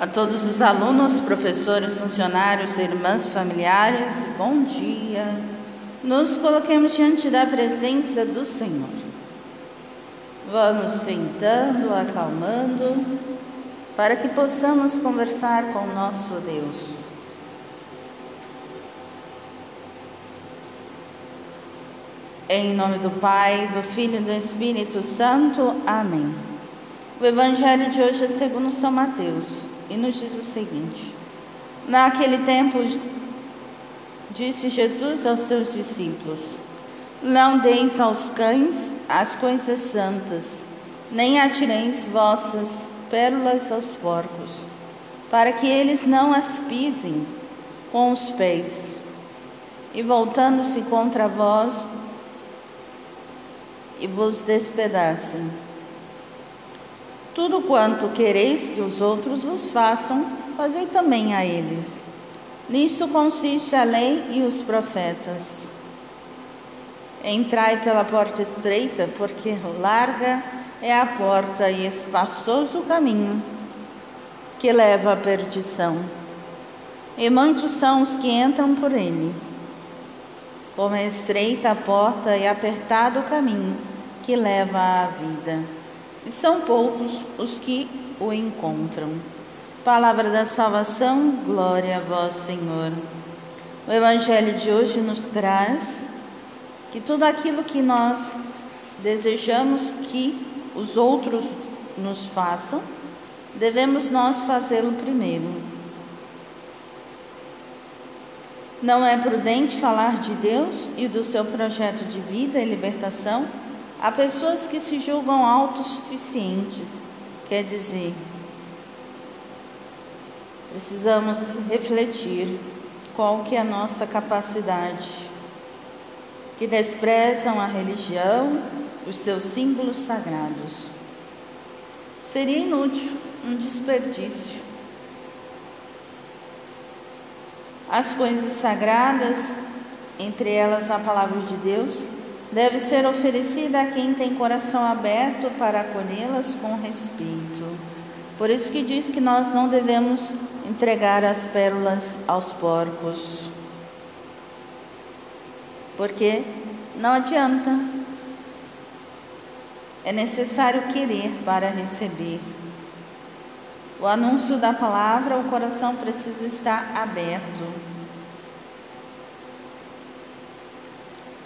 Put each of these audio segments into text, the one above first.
A todos os alunos, professores, funcionários, irmãs, familiares, bom dia. Nos coloquemos diante da presença do Senhor. Vamos sentando, acalmando, para que possamos conversar com nosso Deus. Em nome do Pai, do Filho e do Espírito Santo. Amém. O Evangelho de hoje é segundo São Mateus e nos diz o seguinte: Naquele tempo, disse Jesus aos seus discípulos: Não deis aos cães as coisas santas, nem atireis vossas pérolas aos porcos, para que eles não as pisem com os pés, e voltando-se contra vós, e vos despedacem. Tudo quanto quereis que os outros vos façam, fazei também a eles. Nisto consiste a lei e os profetas. Entrai pela porta estreita, porque larga é a porta e espaçoso o caminho que leva à perdição. E muitos são os que entram por ele. Como é estreita a porta e apertado o caminho que leva à vida e são poucos os que o encontram. Palavra da salvação, glória a vós, Senhor. O Evangelho de hoje nos traz que tudo aquilo que nós desejamos que os outros nos façam, devemos nós fazê-lo primeiro. Não é prudente falar de Deus e do seu projeto de vida e libertação Há pessoas que se julgam autossuficientes, quer dizer, precisamos refletir qual que é a nossa capacidade, que desprezam a religião, os seus símbolos sagrados. Seria inútil, um desperdício. As coisas sagradas, entre elas a palavra de Deus, deve ser oferecida a quem tem coração aberto para acolhê-las com respeito. Por isso que diz que nós não devemos entregar as pérolas aos porcos. Porque não adianta. É necessário querer para receber. O anúncio da palavra, o coração precisa estar aberto.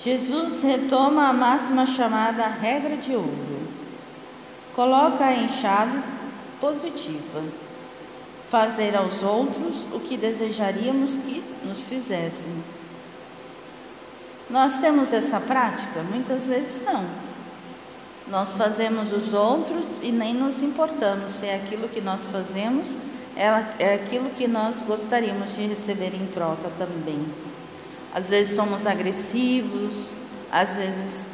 Jesus retoma a máxima chamada regra de ouro. Coloca em chave positiva. Fazer aos outros o que desejaríamos que nos fizessem. Nós temos essa prática? Muitas vezes não. Nós fazemos os outros e nem nos importamos se é aquilo que nós fazemos é aquilo que nós gostaríamos de receber em troca também. Às vezes somos agressivos, às vezes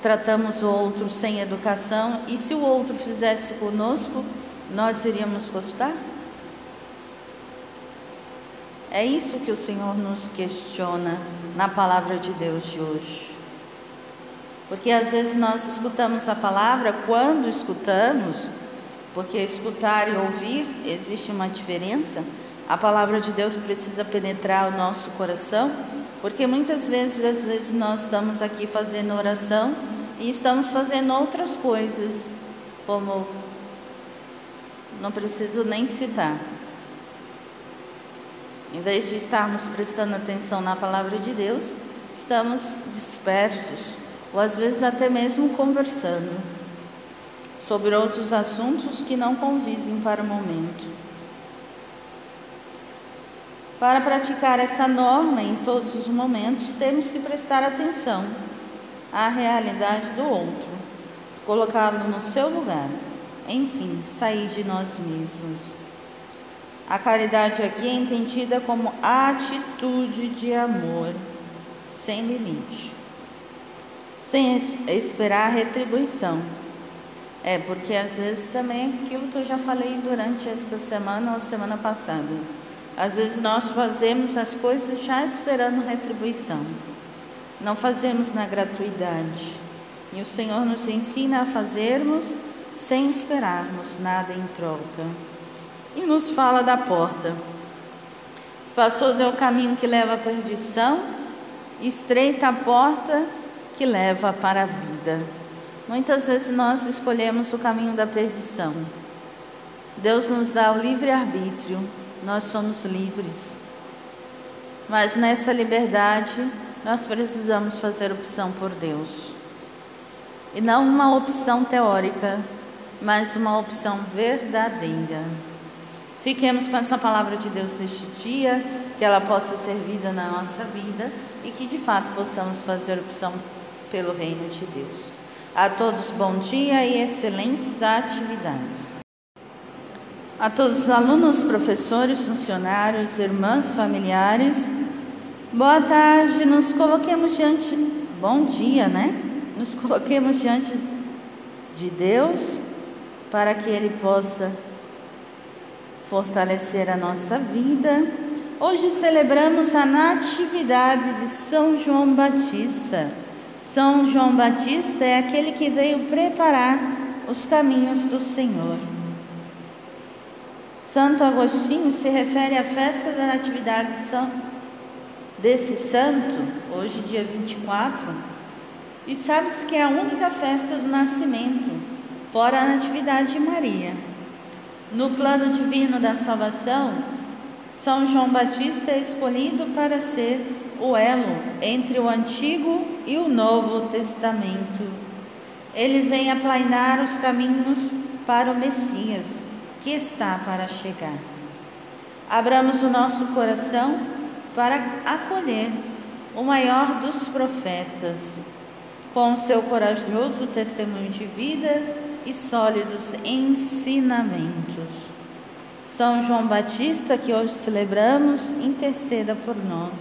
tratamos o outro sem educação, e se o outro fizesse conosco, nós iríamos gostar? É isso que o Senhor nos questiona na palavra de Deus de hoje. Porque às vezes nós escutamos a palavra, quando escutamos, porque escutar e ouvir existe uma diferença, a palavra de Deus precisa penetrar o nosso coração porque muitas vezes, às vezes nós estamos aqui fazendo oração e estamos fazendo outras coisas, como não preciso nem citar. Em vez de estarmos prestando atenção na palavra de Deus, estamos dispersos, ou às vezes até mesmo conversando sobre outros assuntos que não condizem para o momento. Para praticar essa norma em todos os momentos, temos que prestar atenção à realidade do outro, colocá-lo no seu lugar, enfim, sair de nós mesmos. A caridade aqui é entendida como atitude de amor, sem limite, sem esperar retribuição. É, porque às vezes também é aquilo que eu já falei durante esta semana ou semana passada às vezes nós fazemos as coisas já esperando retribuição. Não fazemos na gratuidade. E o Senhor nos ensina a fazermos sem esperarmos nada em troca. e nos fala da porta. Espaçoso é o caminho que leva à perdição, estreita a porta que leva para a vida. Muitas vezes nós escolhemos o caminho da perdição. Deus nos dá o livre arbítrio, nós somos livres. Mas nessa liberdade, nós precisamos fazer opção por Deus. E não uma opção teórica, mas uma opção verdadeira. Fiquemos com essa palavra de Deus neste dia, que ela possa ser vida na nossa vida e que de fato possamos fazer opção pelo reino de Deus. A todos bom dia e excelentes atividades. A todos os alunos, professores, funcionários, irmãs, familiares, boa tarde. Nos coloquemos diante, bom dia, né? Nos coloquemos diante de Deus para que Ele possa fortalecer a nossa vida. Hoje celebramos a Natividade de São João Batista. São João Batista é aquele que veio preparar os caminhos do Senhor. Santo Agostinho se refere à festa da Natividade desse santo, hoje dia 24, e sabe-se que é a única festa do nascimento, fora a Natividade de Maria. No plano divino da salvação, São João Batista é escolhido para ser o elo entre o Antigo e o Novo Testamento. Ele vem aplainar os caminhos para o Messias, que está para chegar. Abramos o nosso coração para acolher o maior dos profetas, com seu corajoso testemunho de vida e sólidos ensinamentos. São João Batista, que hoje celebramos, interceda por nós.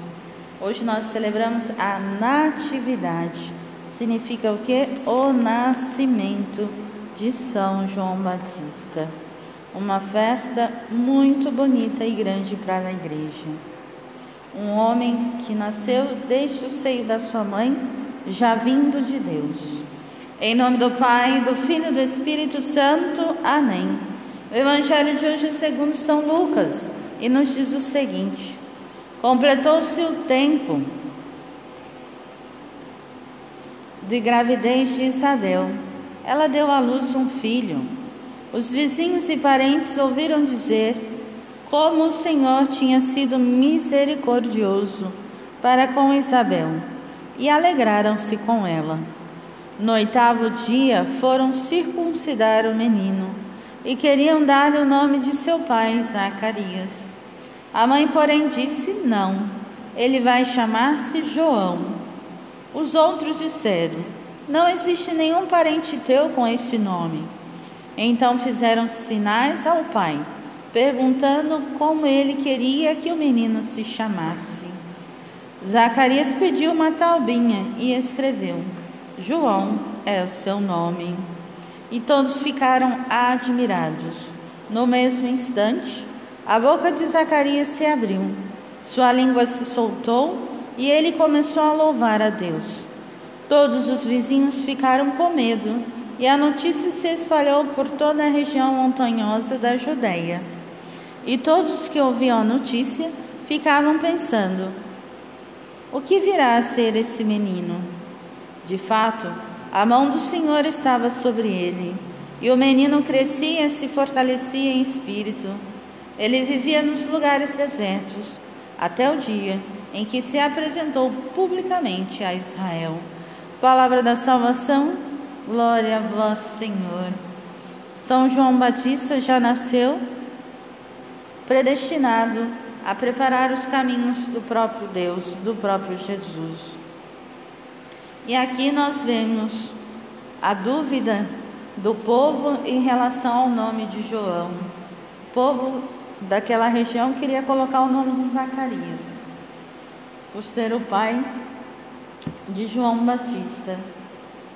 Hoje nós celebramos a Natividade. Significa o que? O nascimento de São João Batista. Uma festa muito bonita e grande para a igreja. Um homem que nasceu desde o seio da sua mãe, já vindo de Deus. Em nome do Pai, do Filho e do Espírito Santo. Amém. O Evangelho de hoje é segundo São Lucas e nos diz o seguinte: Completou-se o tempo de gravidez de Isabel. Ela deu à luz um filho. Os vizinhos e parentes ouviram dizer como o Senhor tinha sido misericordioso para com Isabel e alegraram-se com ela. No oitavo dia foram circuncidar o menino e queriam dar-lhe o nome de seu pai, Zacarias. A mãe, porém, disse: Não, ele vai chamar-se João. Os outros disseram: Não existe nenhum parente teu com esse nome. Então fizeram sinais ao pai, perguntando como ele queria que o menino se chamasse. Zacarias pediu uma taubinha e escreveu: João é o seu nome. E todos ficaram admirados. No mesmo instante, a boca de Zacarias se abriu, sua língua se soltou e ele começou a louvar a Deus. Todos os vizinhos ficaram com medo e a notícia se espalhou por toda a região montanhosa da Judéia. E todos que ouviam a notícia ficavam pensando: o que virá a ser esse menino? De fato, a mão do Senhor estava sobre ele, e o menino crescia e se fortalecia em espírito. Ele vivia nos lugares desertos, até o dia em que se apresentou publicamente a Israel. Palavra da salvação, glória a vós, Senhor. São João Batista já nasceu predestinado a preparar os caminhos do próprio Deus, do próprio Jesus. E aqui nós vemos a dúvida do povo em relação ao nome de João. O povo daquela região queria colocar o nome de Zacarias, por ser o pai de João Batista.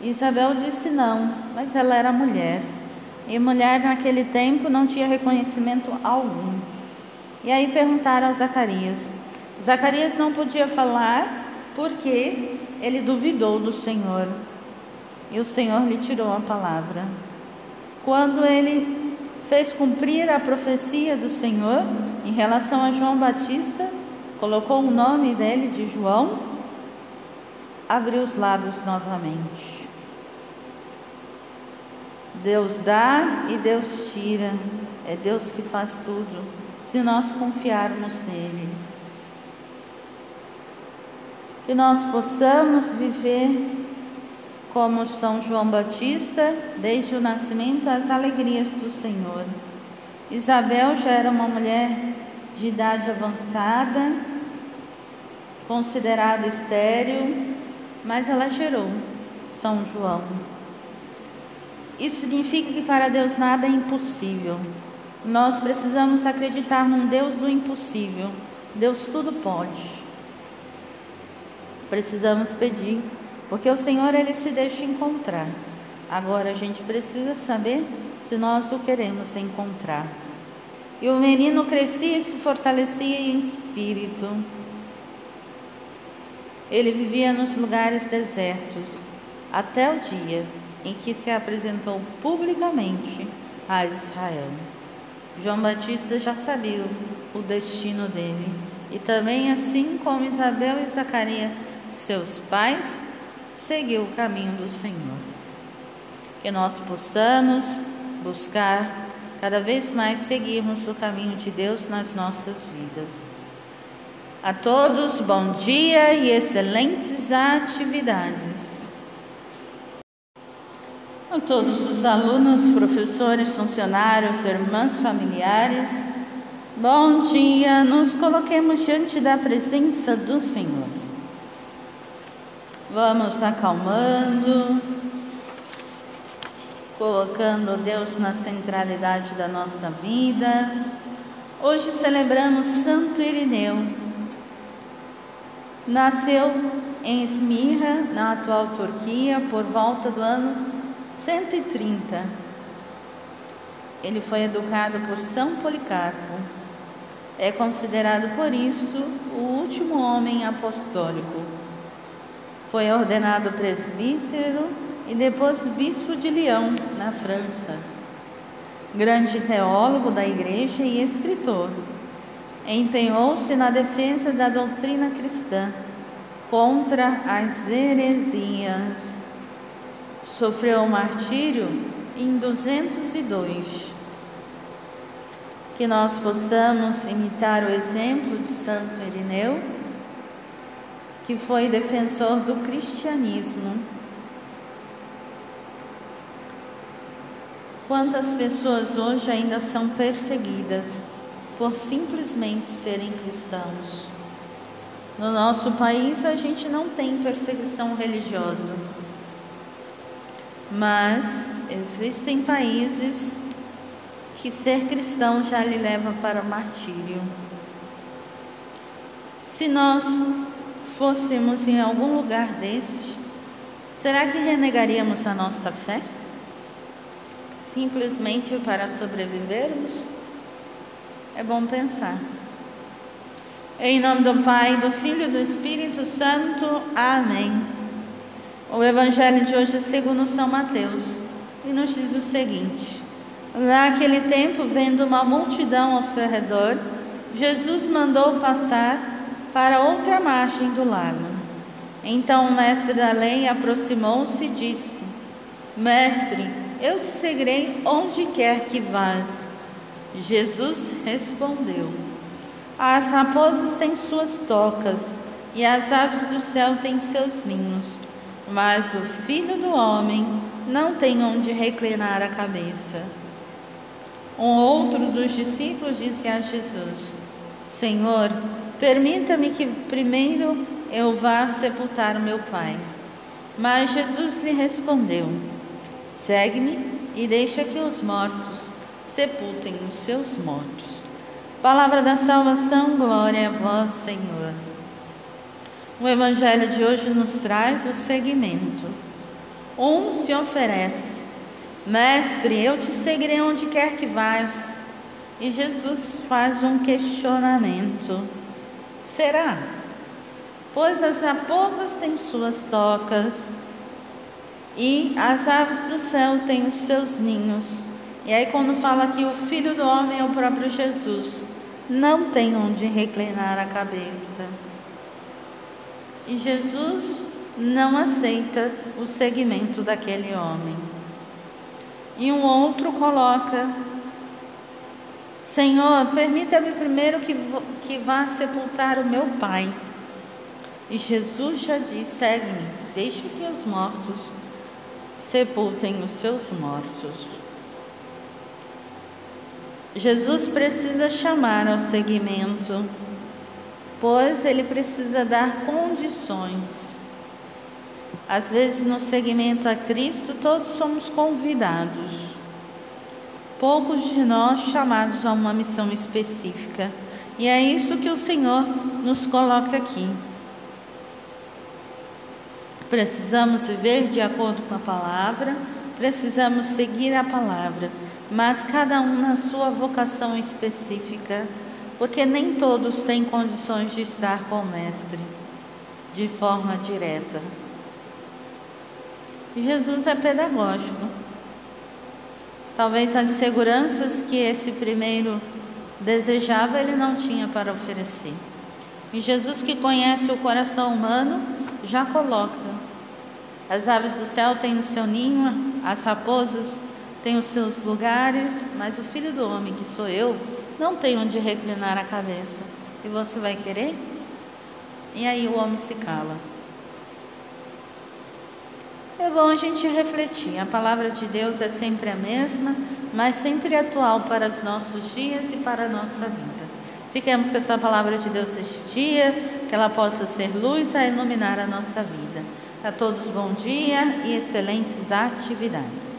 Isabel disse não, mas ela era mulher. E mulher naquele tempo não tinha reconhecimento algum. E aí perguntaram a Zacarias. Zacarias não podia falar porque ele duvidou do Senhor e o Senhor lhe tirou a palavra. Quando ele fez cumprir a profecia do Senhor em relação a João Batista, colocou o nome dele de João, abriu os lábios novamente. Deus dá e Deus tira, é Deus que faz tudo, se nós confiarmos nele. Que nós possamos viver como São João Batista, desde o nascimento, as alegrias do Senhor. Isabel já era uma mulher de idade avançada, considerada estéril, mas ela gerou São João. Isso significa que para Deus nada é impossível. Nós precisamos acreditar num Deus do impossível. Deus tudo pode. Precisamos pedir porque o Senhor ele se deixa encontrar. Agora a gente precisa saber se nós o queremos encontrar. E o menino crescia e se fortalecia em espírito. Ele vivia nos lugares desertos, até o dia em que se apresentou publicamente a Israel. João Batista já sabia o destino dele, e também, assim como Isabel e Zacarias, seus pais, seguir o caminho do Senhor. Que nós possamos buscar cada vez mais seguirmos o caminho de Deus nas nossas vidas. A todos, bom dia e excelentes atividades. A todos os alunos, professores, funcionários, irmãs, familiares, bom dia. Nos coloquemos diante da presença do Senhor. Vamos acalmando, colocando Deus na centralidade da nossa vida. Hoje celebramos Santo Irineu. Nasceu em Esmirra, na atual Turquia, por volta do ano 130. Ele foi educado por São Policarpo. É considerado por isso o último homem apostólico. Foi ordenado presbítero e depois bispo de Lyon, na França. Grande teólogo da igreja e escritor. Empenhou-se na defesa da doutrina cristã contra as heresias. Sofreu o martírio em 202. Que nós possamos imitar o exemplo de Santo Irineu que foi defensor do cristianismo. Quantas pessoas hoje ainda são perseguidas por simplesmente serem cristãos? No nosso país a gente não tem perseguição religiosa, mas existem países que ser cristão já lhe leva para o martírio. Se nós fôssemos em algum lugar deste, será que renegaríamos a nossa fé? Simplesmente para sobrevivermos? É bom pensar. Em nome do Pai, do Filho e do Espírito Santo. Amém. O Evangelho de hoje é segundo São Mateus e nos diz o seguinte: Naquele tempo, vendo uma multidão ao seu redor, Jesus mandou passar para outra margem do lago. Então o mestre da lei aproximou-se e disse: Mestre, eu te seguirei onde quer que vás. Jesus respondeu: As raposas têm suas tocas e as aves do céu têm seus ninhos, mas o filho do homem não tem onde reclinar a cabeça. Um outro dos discípulos disse a Jesus: Senhor, Permita-me que primeiro eu vá sepultar meu pai. Mas Jesus lhe respondeu: Segue-me e deixa que os mortos sepultem os seus mortos. Palavra da salvação, glória a vós, Senhor. O evangelho de hoje nos traz o seguimento. Um se oferece: Mestre, eu te seguirei onde quer que vás. E Jesus faz um questionamento será? Pois as raposas têm suas tocas e as aves do céu têm os seus ninhos, E aí, quando fala que o filho do homem é o próprio Jesus, não tem onde reclinar a cabeça. E Jesus não aceita o seguimento daquele homem. E um outro coloca: Senhor, permita-me primeiro que, que vá sepultar o meu pai. E Jesus já diz: segue-me, deixe que os mortos sepultem os seus mortos. Jesus precisa chamar ao seguimento, pois ele precisa dar condições. Às vezes, no seguimento a Cristo, todos somos convidados, poucos de nós chamados a uma missão específica, e é isso que o Senhor nos coloca aqui. Precisamos viver de acordo com a palavra, precisamos seguir a palavra mas cada um na sua vocação específica, porque nem todos têm condições de estar com o Mestre de forma direta. Jesus é pedagógico. Talvez as seguranças que esse primeiro desejava ele não tinha para oferecer. E Jesus, que conhece o coração humano, já coloca. As aves do céu têm o seu ninho, as raposas tem os seus lugares, mas o filho do homem, que sou eu, não tem onde reclinar a cabeça. E você vai querer? E aí o homem se cala. É bom a gente refletir. A palavra de Deus é sempre a mesma, mas sempre atual para os nossos dias e para a nossa vida. Fiquemos com essa palavra de Deus este dia, que ela possa ser luz a iluminar a nossa vida. A todos bom dia e excelentes atividades.